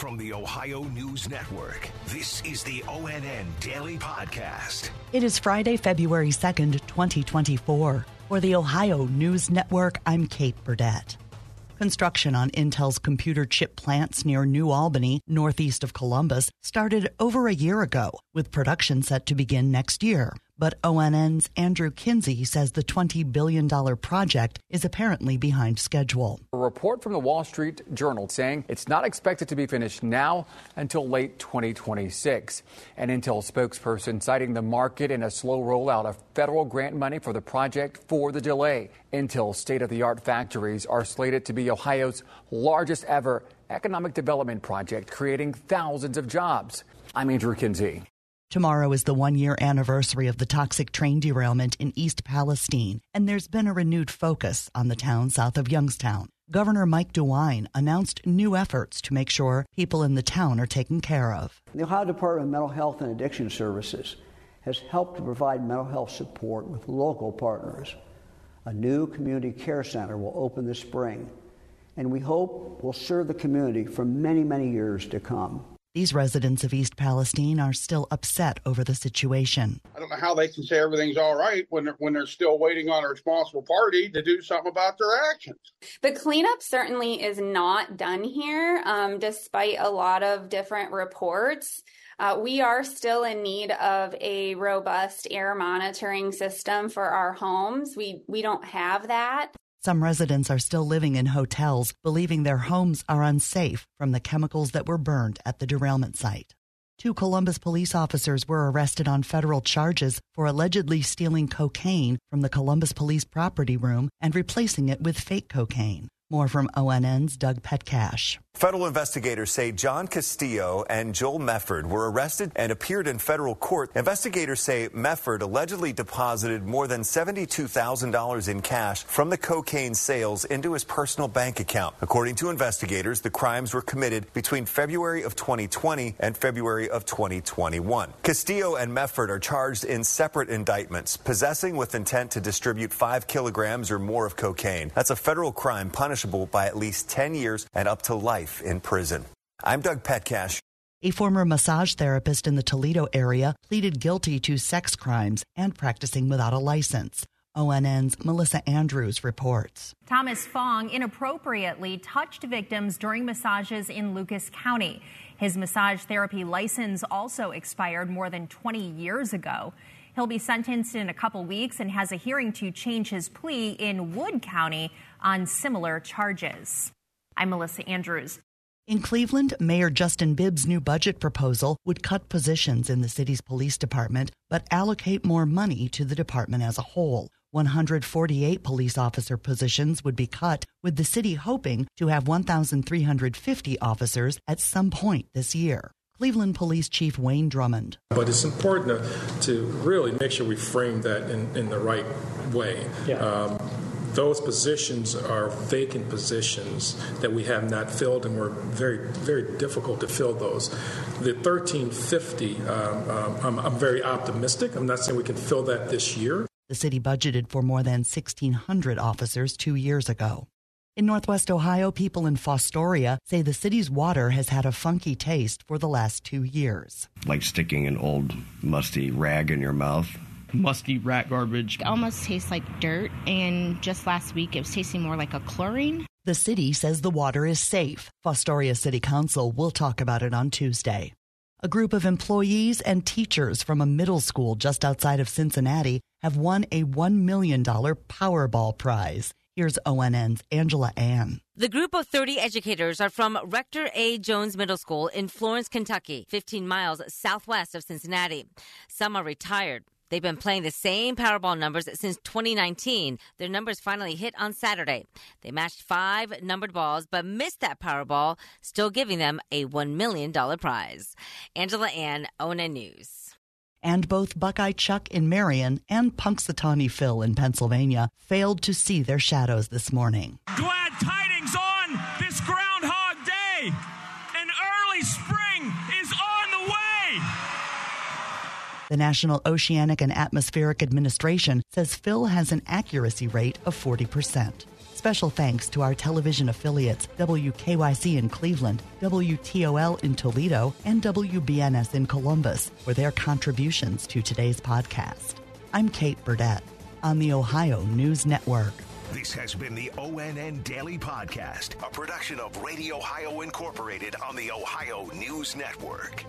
From the Ohio News Network, this is the ONN Daily Podcast. It is Friday, February 2nd, 2024. For the Ohio News Network, I'm Kate Burdett. Construction on Intel's computer chip plants near New Albany, northeast of Columbus, started over a year ago, with production set to begin next year. But ONN's Andrew Kinsey says the $20 billion project is apparently behind schedule. A report from the Wall Street Journal saying it's not expected to be finished now until late 2026. An Intel spokesperson citing the market and a slow rollout of federal grant money for the project for the delay. Intel's state of the art factories are slated to be Ohio's largest ever economic development project, creating thousands of jobs. I'm Andrew Kinsey. Tomorrow is the one year anniversary of the toxic train derailment in East Palestine, and there's been a renewed focus on the town south of Youngstown. Governor Mike DeWine announced new efforts to make sure people in the town are taken care of. The Ohio Department of Mental Health and Addiction Services has helped to provide mental health support with local partners. A new community care center will open this spring, and we hope will serve the community for many, many years to come. These residents of East Palestine are still upset over the situation. I don't know how they can say everything's all right when they're, when they're still waiting on a responsible party to do something about their actions. The cleanup certainly is not done here, um, despite a lot of different reports. Uh, we are still in need of a robust air monitoring system for our homes. We we don't have that. Some residents are still living in hotels, believing their homes are unsafe from the chemicals that were burned at the derailment site. Two Columbus police officers were arrested on federal charges for allegedly stealing cocaine from the Columbus Police property room and replacing it with fake cocaine. More from ONN's Doug Petcash. Federal investigators say John Castillo and Joel Mefford were arrested and appeared in federal court. Investigators say Mefford allegedly deposited more than $72,000 in cash from the cocaine sales into his personal bank account. According to investigators, the crimes were committed between February of 2020 and February of 2021. Castillo and Mefford are charged in separate indictments, possessing with intent to distribute five kilograms or more of cocaine. That's a federal crime punishable by at least 10 years and up to life life in prison. I'm Doug Petcash. A former massage therapist in the Toledo area pleaded guilty to sex crimes and practicing without a license. ONN's Melissa Andrews reports. Thomas Fong inappropriately touched victims during massages in Lucas County. His massage therapy license also expired more than 20 years ago. He'll be sentenced in a couple weeks and has a hearing to change his plea in Wood County on similar charges. I'm Melissa Andrews. In Cleveland, Mayor Justin Bibb's new budget proposal would cut positions in the city's police department, but allocate more money to the department as a whole. 148 police officer positions would be cut, with the city hoping to have 1,350 officers at some point this year. Cleveland Police Chief Wayne Drummond. But it's important to, to really make sure we frame that in, in the right way. Yeah. Um, those positions are vacant positions that we have not filled, and we're very, very difficult to fill those. The 1350, um, um, I'm, I'm very optimistic. I'm not saying we can fill that this year. The city budgeted for more than 1,600 officers two years ago. In Northwest Ohio, people in Fostoria say the city's water has had a funky taste for the last two years. Like sticking an old musty rag in your mouth musky rat garbage. It almost tastes like dirt, and just last week it was tasting more like a chlorine. The city says the water is safe. Fostoria City Council will talk about it on Tuesday. A group of employees and teachers from a middle school just outside of Cincinnati have won a $1 million Powerball prize. Here's ONN's Angela An. The group of 30 educators are from Rector A. Jones Middle School in Florence, Kentucky, 15 miles southwest of Cincinnati. Some are retired. They've been playing the same Powerball numbers since 2019. Their numbers finally hit on Saturday. They matched five numbered balls, but missed that Powerball, still giving them a $1 million prize. Angela An, ONN News. And both Buckeye Chuck in Marion and Punxsutawney Phil in Pennsylvania failed to see their shadows this morning. Glad tidings on this Groundhog Day. An early spring is on the way. The National Oceanic and Atmospheric Administration says Phil has an accuracy rate of 40%. Special thanks to our television affiliates WKYC in Cleveland, WTOL in Toledo, and WBNS in Columbus for their contributions to today's podcast. I'm Kate Burdett on the Ohio News Network. This has been the ONN Daily Podcast, a production of Radio Ohio Incorporated on the Ohio News Network.